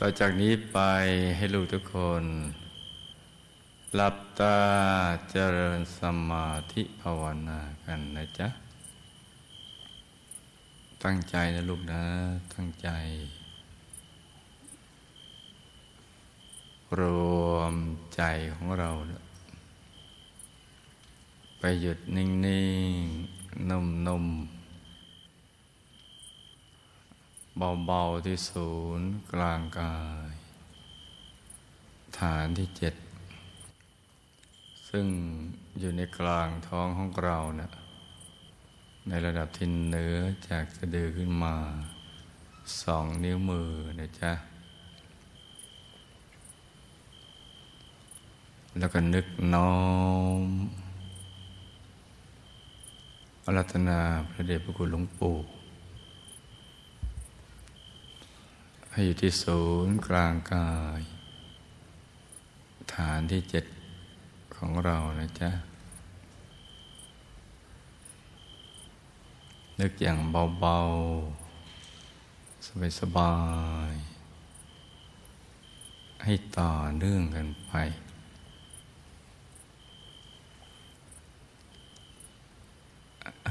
ต่อจากนี้ไปให้ลูกทุกคน หลับตาเจริญสมาธิภาวนากันนะจ๊ะ ตั้งใจนะลูกนะ ตั้งใจ รวมใจของเรา ไปหยุดนิ่ง ๆนุ่มๆ เบาๆที่ศูนย์กลางกาย ฐานที่เจ็ด ซึ่งอยู่ในกลางท้องของเราเนะ่ยในระดับที่เนื้อจากสะดือขึ้นมาสองนิ้วมือนะจ๊ะ แล้วก็นึกน้อมอรัตนาพระเดชพระคุณหลวงปู่ ให้อยู่ที่ศูนย์กลางกาย ฐานที่เจ็ดของเรานะจ๊ะ นึกอย่างเบา ๆ สบาย ๆ ให้ต่อเนื่องกันไป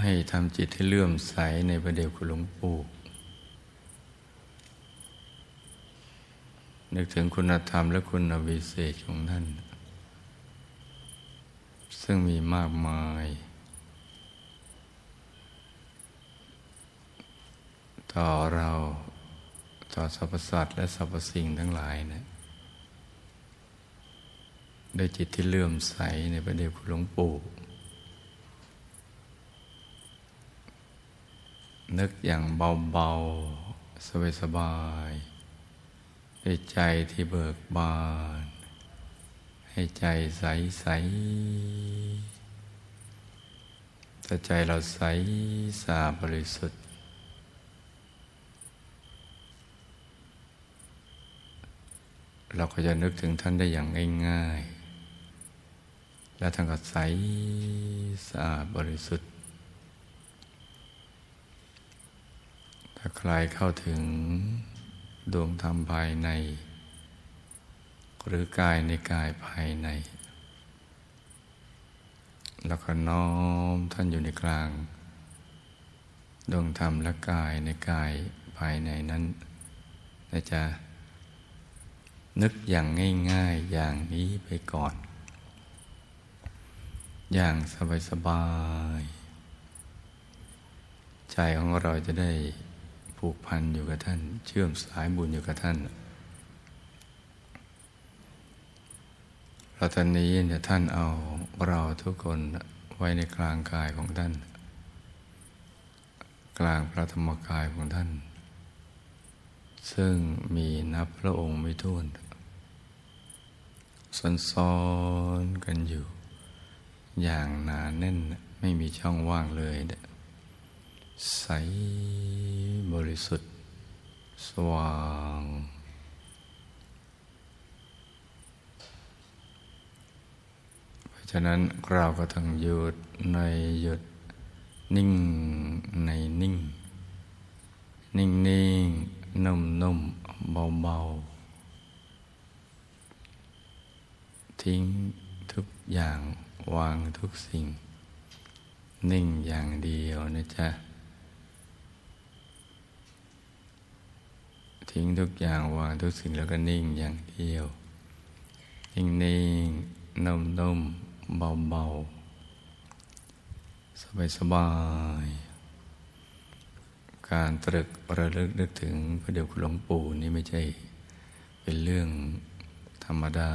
ให้ทำจิตให้เลื่อมใสในประเดี๋ยวคุณหลวงปู่ นึกถึงคุณธรรมและคุณวิเศษของท่าน ซึ่งมีมากมาย ต่อเราต่อสรรพสัตว์และสรรพสิ่งทั้งหลายนะด้วยจิตที่เลื่อมใสในพระเดชคุณหลวงปู่ นึกอย่างเบาๆ สบายๆ ให้ใจที่เบิกบาน ให้ใจใสใสถ้าใจเราใสสะอาดบริสุทธิ์ เราก็จะนึกถึงท่านได้อย่างง่ายๆ และท่านก็ใสสะอาดบริสุทธิ์ ถ้าใครเข้าถึง ดวงธรรมภายใน หรือกายในกายภายใน แล้วก็น้อมท่านอยู่ในกลาง ดวงธรรมและกายในกายภายในนั้นนะจ๊ะนึกอย่างง่าย ๆอย่างนี้ไปก่อน อย่างสบายๆใจของเราจะได้ ผูกพันอยู่กับท่าน เชื่อมสายบุญอยู่กับท่านเราตอนนี้เนี่ยท่านเอาเราทุกคนไว้ในกลางกายของท่าน กลางพระธรรมกายของท่าน ซึ่งมีนับพระองค์ไม่ท้วนซ้อนๆกันอยู่ อย่างหนาแน่นไม่มีช่องว่างเลย ใสบริสุทธิ์ สว่าง เพราะฉะนั้นเราก็ต้องหยุดในหยุดนิ่งในนิ่ง นิ่งนิ่งนุ่มนุ่มเบาเบาทิ้งทุกอย่างวางทุกสิ่ง นิ่งอย่างเดียวนะจ๊ะ ทิ้งทุกอย่างวางทุกสิ่งแล้วก็นิ่งอย่างเดียว นิ่งนิ่งนุ่มนุ่มเบาเบาสบายสบาย การตรึกระลึกนึกถึงพระเดชคุณหลวงปู่นี่ไม่ใช่ เป็นเรื่องธรรมดา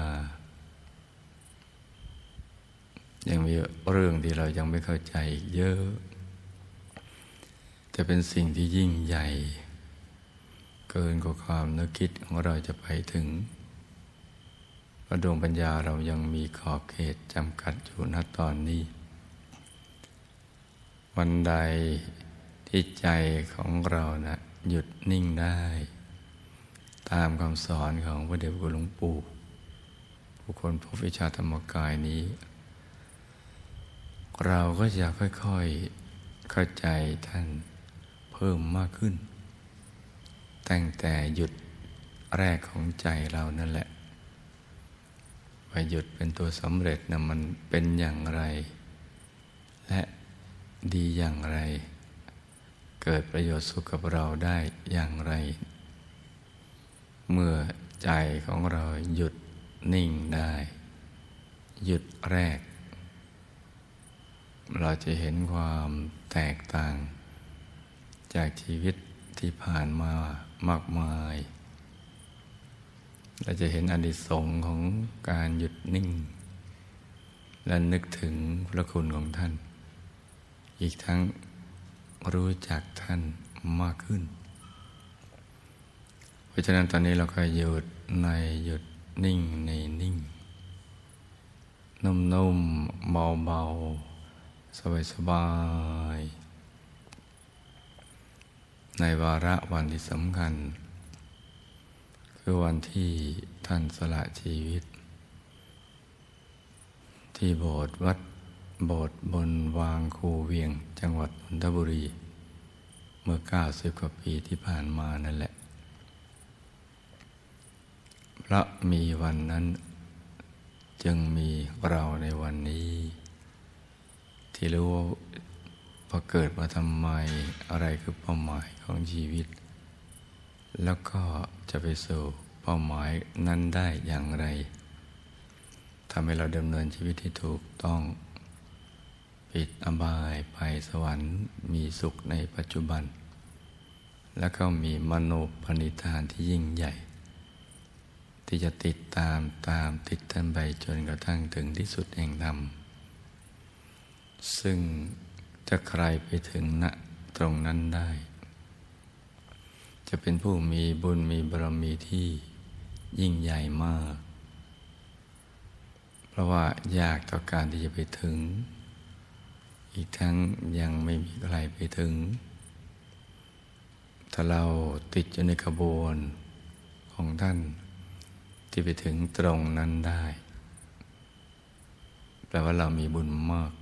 ยังมีเรื่องที่เรายังไม่เข้าใจเยอะ แต่เป็นสิ่งที่ยิ่งใหญ่ เกินกว่าความนึกคิดของเราจะไปถึงพระดวงปัญญาเรายังมีขอบเขตจำกัดอยู่ณตอนนี้ วันใดที่ใจของเรานะหยุดนิ่งได้ ตามคำสอนของพระเดชพระหลวงปู่ผู้คนพบวิชาธรรมกายนี้ เราก็จะค่อยๆเข้าใจท่านเพิ่มมากขึ้น ตั้งแต่หยุดแรกของใจเรานั่นแหละว่าหยุดเป็นตัวสำเร็จนะมันเป็นอย่างไร และดีอย่างไร เกิดประโยชน์สุขกับเราได้อย่างไร เมื่อใจของเราหยุดนิ่งได้ หยุดแรก เราจะเห็นความแตกต่าง จากชีวิตที่ผ่านมา มากมาย เราจะเห็นอนิสงค์ของการหยุดนิ่ง และนึกถึงพระคุณของท่าน อีกทั้งรู้จักท่านมากขึ้น เพราะฉะนั้นตอนนี้เราก็หยุดในหยุดนิ่งในนิ่ง นุ่มๆเบาๆ สบายๆ ในวาระวันที่สำคัญ คือวันที่ท่านสละชีวิต ที่โบสถ์วัดโบสถ์บนวางคูเวียงจังหวัดนนทบุรี เมื่อเก้าสิบกว่าปีที่ผ่านมานั่นแหละเพราะมีวันนั้นจึงมีเราในวันนี้ ที่รู้ พอเกิดมาทำไมอะไรคือเป้าหมายของชีวิต แล้วก็จะไปสู่เป้าหมายนั้นได้อย่างไรทำให้เราดำเนินชีวิตที่ถูกต้อง ปิดอบายไปสวรรค์มีสุขในปัจจุบัน แล้วก็มีมโนปณิธานที่ยิ่งใหญ่ ที่จะติดตามตามติดท่านไปจนกระทั่งถึงที่สุดแห่งธรรมซึ่ง จะใครไปถึงณตรงนั้นได้ จะเป็นผู้มีบุญมีบารมีที่ยิ่งใหญ่มาก เพราะว่ายากต่อการที่จะไปถึง อีกทั้งยังไม่มีใครไปถึง ถ้าเราติดอยู่ในขบวนของท่านที่ไปถึงตรงนั้นได้แปลว่าเรามีบุญมาก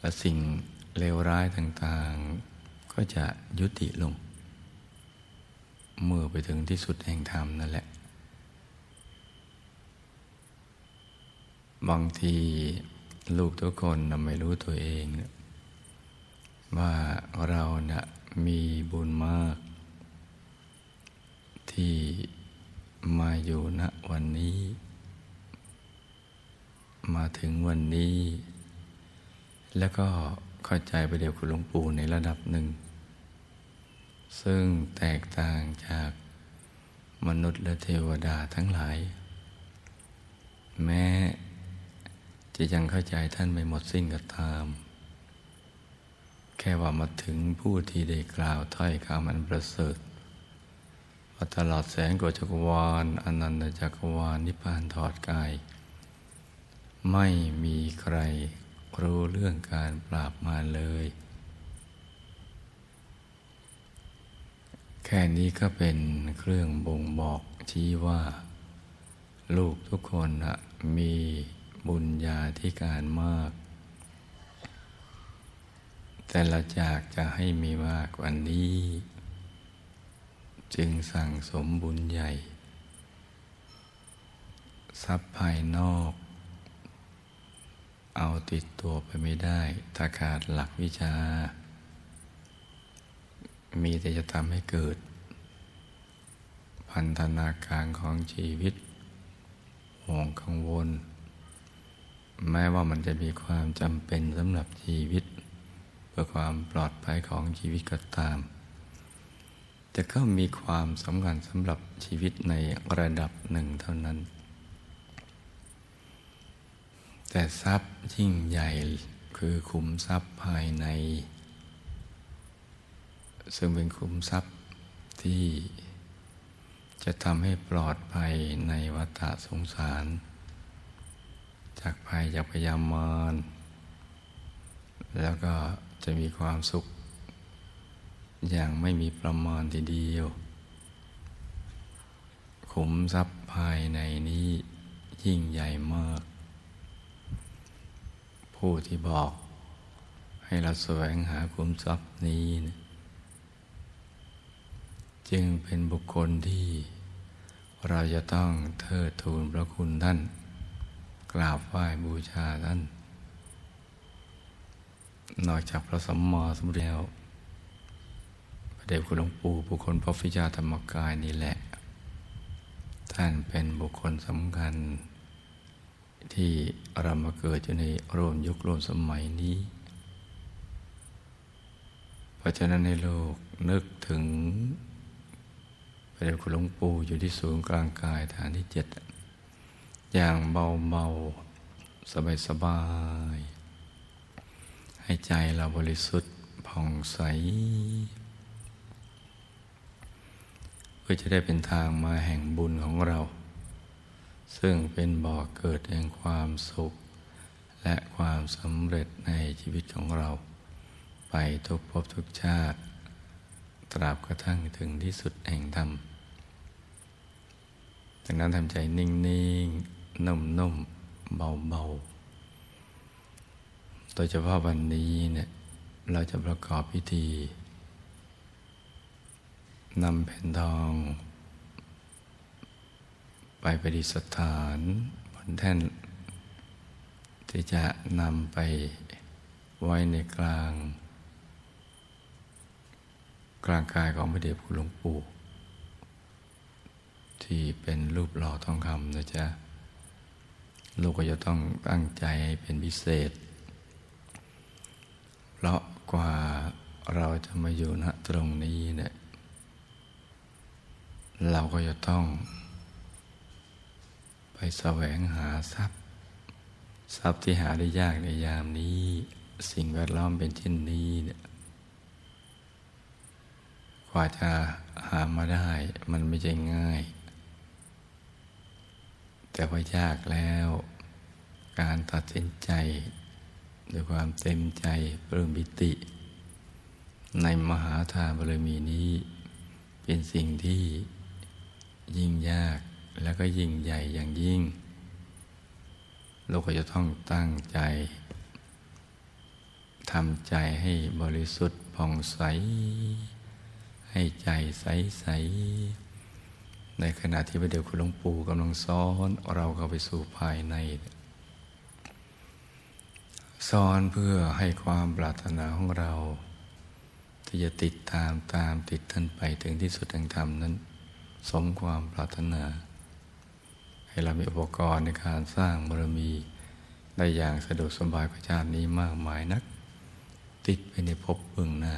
และสิ่งเลวร้ายต่างๆ ก็จะยุติลง เมื่อไปถึงที่สุดแห่งธรรมนั่นแหละ บางทีลูกทุกคนไม่รู้ตัวเอง ว่าเรานะ่ะมีบุญมาก ที่มาอยู่ณวันนี้ มาถึงวันนี้ แล้วก็เข้าใจไปเดียวคุณหลวงปู่ในระดับหนึ่ง ซึ่งแตกต่างจากมนุษย์และเทวดาทั้งหลาย แม้จะยังเข้าใจท่านไม่หมดสิ้นก็ตาม แค่ว่ามาถึงผู้ที่ได้กล่าวถ้อยคำอันประเสริฐว่าตลอดแสงกว่าจักรวาลอนันตจักรวาลนิพพานถอดกาย ไม่มีใคร รู้เรื่องการปราบมาเลย แค่นี้ก็เป็นเครื่องบ่งบอกชี้ว่า ลูกทุกคนนะมีบุญญาธิการมาก แต่เราจากจะให้มีมากกว่านี้ จึงสั่งสมบุญใหญ่ ทรัพย์ภายนอก เอาติดตัวไปไม่ได้ถ้าขาดหลักวิชา มีแต่จะทำให้เกิด พันธนาการของชีวิตห่วงกังวล แม้ว่ามันจะมีความจำเป็นสำหรับชีวิต เพื่อความปลอดภัยของชีวิตก็ตาม แต่ก็มีความสำคัญสำหรับชีวิตในระดับหนึ่งเท่านั้น แต่ทรัพย์ยิ่งใหญ่คือขุมทรัพย์ภายใน ซึ่งเป็นคุ้มทรัพย์ที่จะทำให้ปลอดภัยในวัฏสงสาร จากภัยจากพยามารแล้วก็จะมีความสุข อย่างไม่มีประมาณทีเดียว ขุมทรัพย์ภายในนี้ยิ่งใหญ่มาก ผู้ที่บอก ให้เราแสวงหาขุมทรัพย์นี้นะจึงเป็นบุคคลที่เราจะต้องเทิดทูนพระคุณท่าน กราบไหว้บูชาท่าน นอกจากพระสัมมาสัมพุทธเจ้าพระเดชคุณหลวงปู่บุคคลพระฟิจาธรรมกายนี่แหละ ท่านเป็นบุคคลสำคัญ ที่เรามาเกิดอยู่ในร่วมยุคร่วมสมัยนี้ เพราะฉะนั้นในโลกนึกถึงพระเดชคุณหลวงปู่อยู่ที่ศูนย์กลางกายฐานที่เจ็ดอย่างเบาเบาสบายสบาย ให้ใจเราบริสุทธิ์ผ่องใส เพื่อจะได้เป็นทางมาแห่งบุญของเรา ซึ่งเป็นบ่อกเกิดแห่งความสุข และความสำเร็จในชีวิตของเรา ไปทุกภพทุกชาติ ตราบกระทั่งถึงที่สุดแห่งธรรมดังนั้นทำใจนิ่งๆ นุ่มๆ เบาๆ โดยเฉพาะวันนี้เนี่ยเราจะประกอบพิธีนำแผ่นทอง ไปประดิษฐานบนแท่น ที่จะนำไปไว้ในกลาง กลางกายของพระเดชคุณหลวงปู่ ที่เป็นรูปหล่อทองคำนะจ๊ะลูกก็จะต้องตั้งใจเป็นพิเศษ เพราะกว่าเราจะมาอยู่ณตรงนี้เนี่ยเราก็จะต้อง แสวงหาทรัพย์ ทรัพย์ที่หาได้ยากในยามนี้ สิ่งแวดล้อมเป็นเช่นนี้เนี่ยกว่าจะหามาได้มันไม่ใช่ง่าย แต่ว่ายากแล้ว การตัดสินใจด้วยความเต็มใจปลื้มปิติ ในมหาทานบารมีนี้ เป็นสิ่งที่ยิ่งยาก แล้วก็ยิ่งใหญ่อย่างยิ่ง เราก็จะต้องตั้งใจทำใจให้บริสุทธิ์ผ่องใส ให้ใจใสใส ในขณะที่พระเดชคุณหลวงปู่กำลังซ้อนเราเข้าไปสู่ภายในซ้อนเพื่อให้ความปรารถนาของเรา ที่จะติดตามตามติดท่านไปถึงที่สุดแห่งธรรมนั้น สมความปรารถนา เรามีอุปกรณ์ในการสร้างบารมีได้อย่างสะดวกสบายประชาตินี้มากมายนัก ติดไปในภพเบื้องหน้า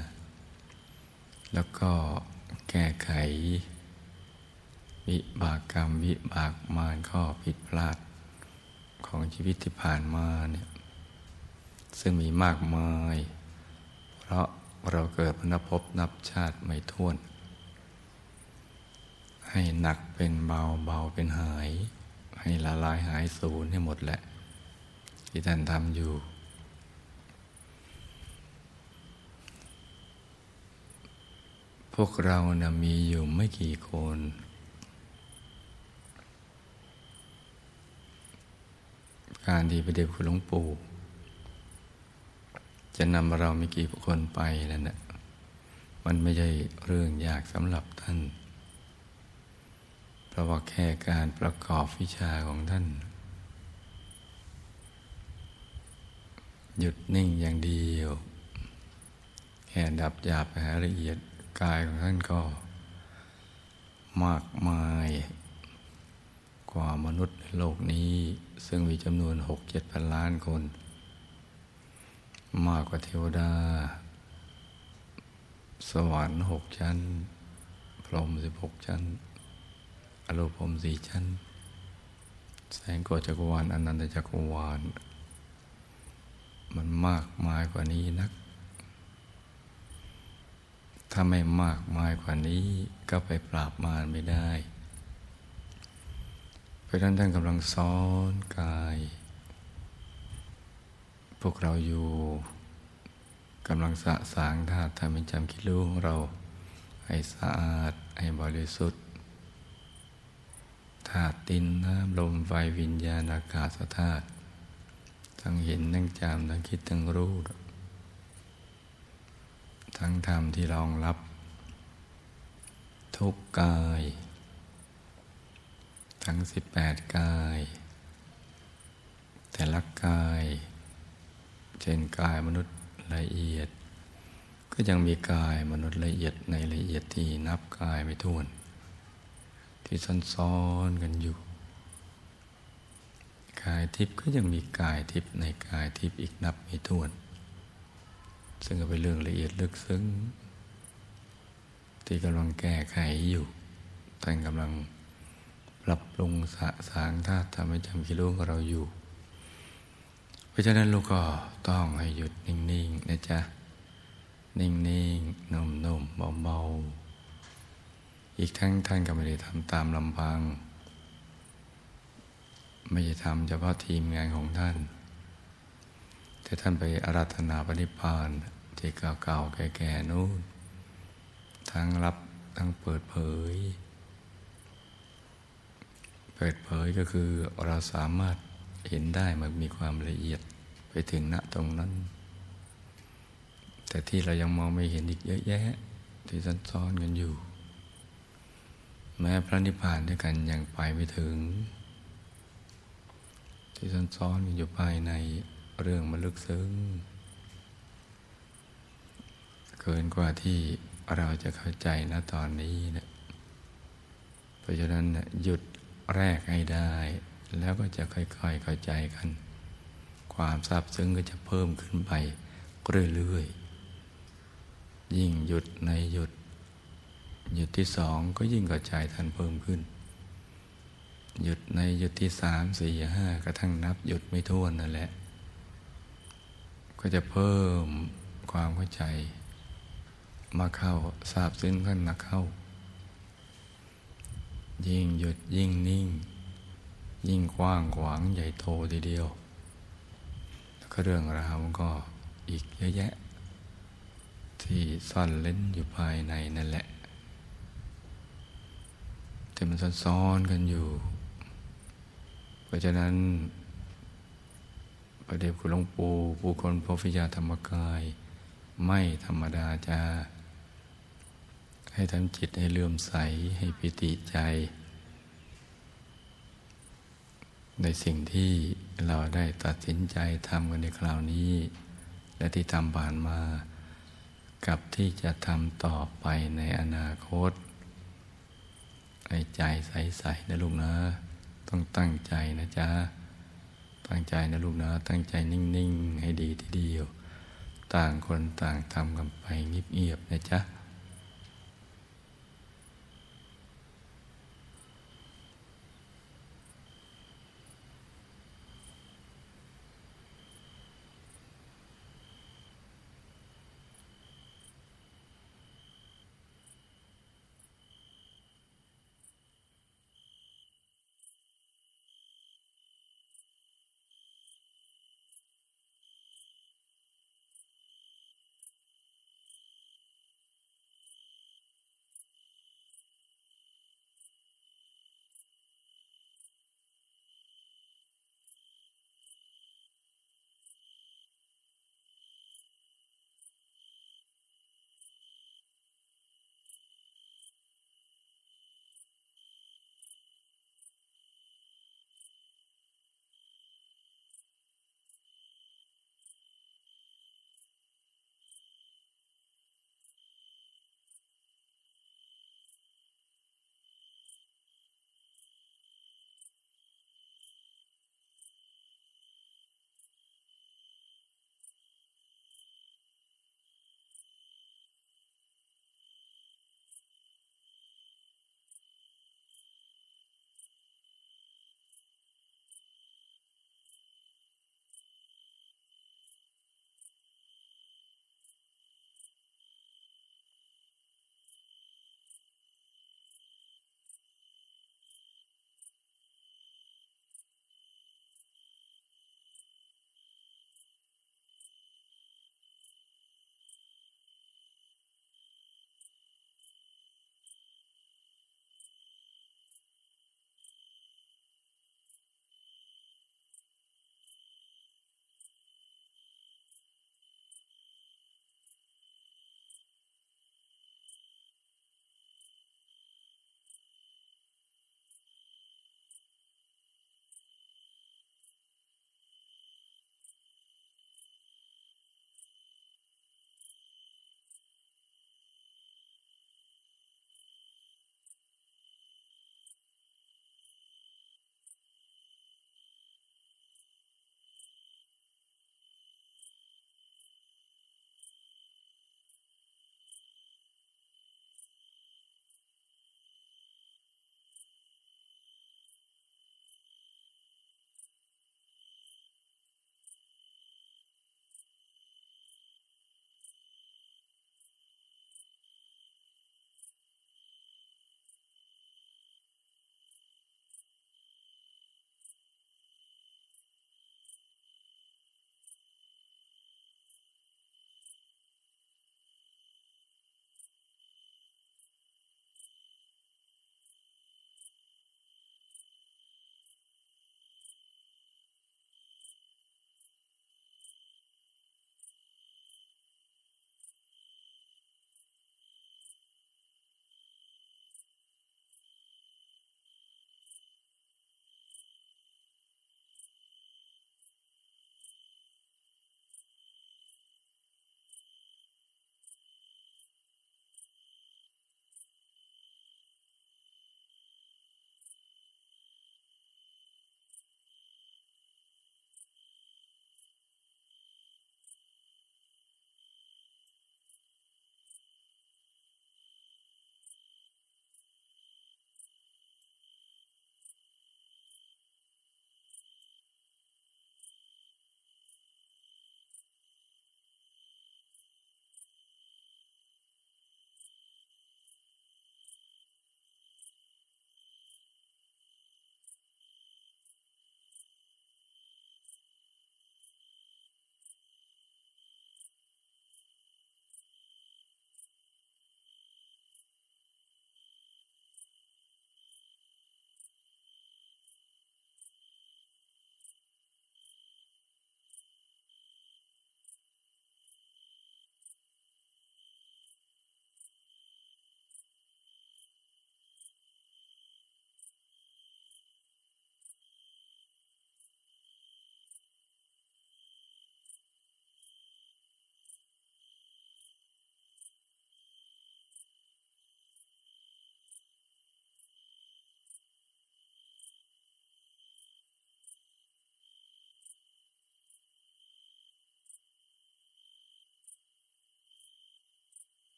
แล้วก็แก้ไข วิบากกรรมวิบากมารข้อผิดพลาดของชีวิตที่ผ่านมาเนี่ยซึ่งมีมากมาย เพราะเราเกิดพนภพนับชาติไม่ท้วน ให้หนักเป็นเบาเบาเป็นหาย ให้ละลายหายสูญให้หมดแหละ ที่ท่านทำอยู่ พวกเรานะมีอยู่ไม่กี่คน การที่พระเดชคุณหลวงปู่ จะนำเราไม่กี่คนไปนั่นแหละมันไม่ใช่เรื่องยากสำหรับท่าน เพราะว่าแค่การประกอบวิชาของท่าน หยุดนิ่งอย่างเดียว แค่ดับหยาบหาละเอียดกายของท่านก็ มากมายกว่ามนุษย์โลกนี้ ซึ่งมีจำนวนหกเจ็ดพันล้านคน มากกว่าเทวดา สวรรค์หกชั้น พรหมสิบหกชั้น รูปพรมสี่ชั้น แสงโกจักรวาลอนันตจักรวาล มันมากมายกว่านี้นัก ถ้าไม่มากมายกว่านี้ก็ไปปราบมารไม่ได้ราะนั้นท่านกำลังซ้อนกาย พวกเราอยู่กำลังสะสางธาตุทำเป็นจำคิดรู้ของเรา ให้สะอาด ให้บริสุทธิ์ ธาตุดินน้ำลมไฟวิญญาณอากาศธาตุทั้งเห็นทั้งจำทั้งคิดทั้งรู้ ทั้งธรรมที่รองรับ ทุกกาย ทั้งสิบแปดกาย แต่ละกาย เช่นกายมนุษย์ละเอียด ก็ยังมีกายมนุษย์ละเอียดในละเอียดที่นับกายไม่ถ้วน ที่ซ้อนๆกันอยู่ กายทิพย์ก็ยังมีกายทิพย์ในกายทิพย์อีกนับไม่ถ้วน ซึ่งก็เป็นเรื่องละเอียดลึกซึ้ง ที่กำลังแก้ไขอยู่ท่านกำลังปรับปรุงสะสางธาตุทำให้จำกิโลของเราอยู่ เพราะฉะนั้นลูกก็ต้องให้หยุดนิ่งๆนะจ๊ะ นิ่งๆนุ่มๆเบาๆ อีกทั้งท่านก็ไม่ได้ทำตามลำพัง ไม่ใช่ทำเฉพาะทีมงานของท่าน แต่ท่านไปอาราธนาปณิพานที่เก่าๆ แก่ๆนู้นทั้งรับทั้งเปิดเผย เปิดเผยก็คือเราสามารถเห็นได้มันมีความละเอียดไปถึงณตรงนั้น แต่ที่เรายังมองไม่เห็นอีกเยอะแยะ ที่ซ้อนกันอยู่ แม้พระนิพพานด้วยกันยังไปไม่ถึง ที่ซ้อนกันอยู่ภายในเรื่องมันลึกซึ้ง เกินกว่าที่เราจะเข้าใจนะตอนนี้นะเพราะฉะนั้นหยุดแรกให้ได้ แล้วก็จะค่อยๆเข้าใจกัน ความซาบซึ้งก็จะเพิ่มขึ้นไปเรื่อยๆยิ่งหยุดในหยุด หยุดที่สองก็ยิ่งเข้าใจทันเพิ่มขึ้น หยุดในหยุดที่สามสี่ห้ากระทั่งนับหยุดไม่ท้วนนั่นแหละ ก็จะเพิ่มความเข้าใจ มาเข้าทราบซึ้งขึ้นมาเข้า ยิ่งหยุดยิ่งนิ่ง ยิ่งกว้างขวางใหญ่โตทีเดียว แล้วก็เรื่องราวก็อีกเยอะแยะ ที่ซ่อนเล่นอยู่ภายในนั่นแหละ แต่มันซ้อนกันอยู่ เพราะฉะนั้นประเดี๋ยวคุณหลวงปู่ผู้คนพระิยาธรรมกาย ไม่ธรรมดาจ้าให้ทำจิตให้เลื่อมใสให้ปิติใจ ในสิ่งที่เราได้ตัดสินใจทำกันในคราวนี้ และที่ทำผ่านมา กับที่จะทำต่อไปในอนาคต ให้ใจใสๆนะลูกนะ ต้องตั้งใจนะจ๊ะ ตั้งใจนะลูกนะ ตั้งใจนิ่ง ๆ ให้ดีทีเดียว ต่างคนต่างทำกันไปเงียบๆนะจ๊ะ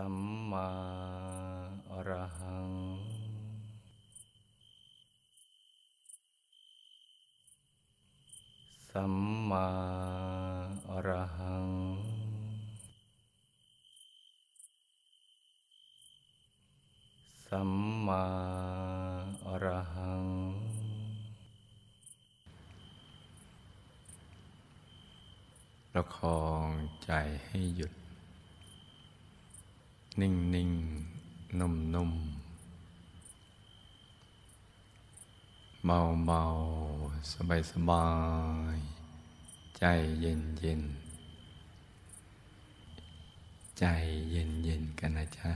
สัมมาอรหัง สัมมาอรหัง สัมมาอรหัง ประคองใจให้หยุด นิ่งนิ่งนุ่มนุ่มเบาเบาสบายสบาย ใจเย็นเย็น ใจเย็นเย็นกันนะจ๊ะ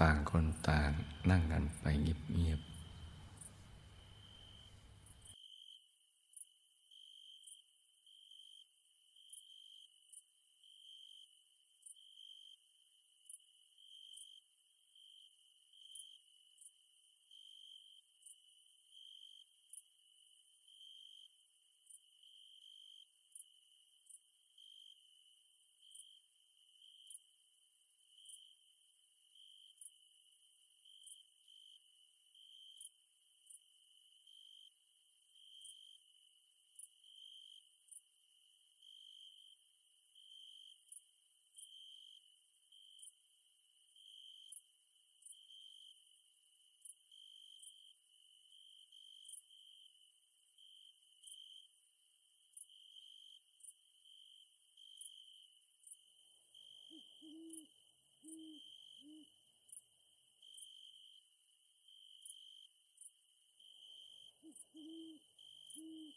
ต่างคนต่างนั่งกันไปเงียบเงียบ Mm-hmm.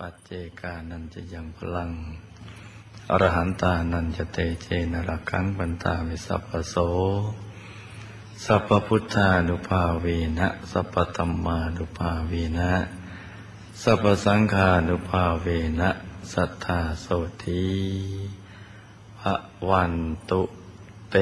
ปัจเจกานันจะยังพลัง อรหันตานันจะเตเจนรักขังบันตาวิสัพพโส สัพพพุทธานุภาเวนะ สัพพธรรมานุภาเวนะ สัพพสังฆานุภาเวนะ สัทธาโสธีพระวันตุเต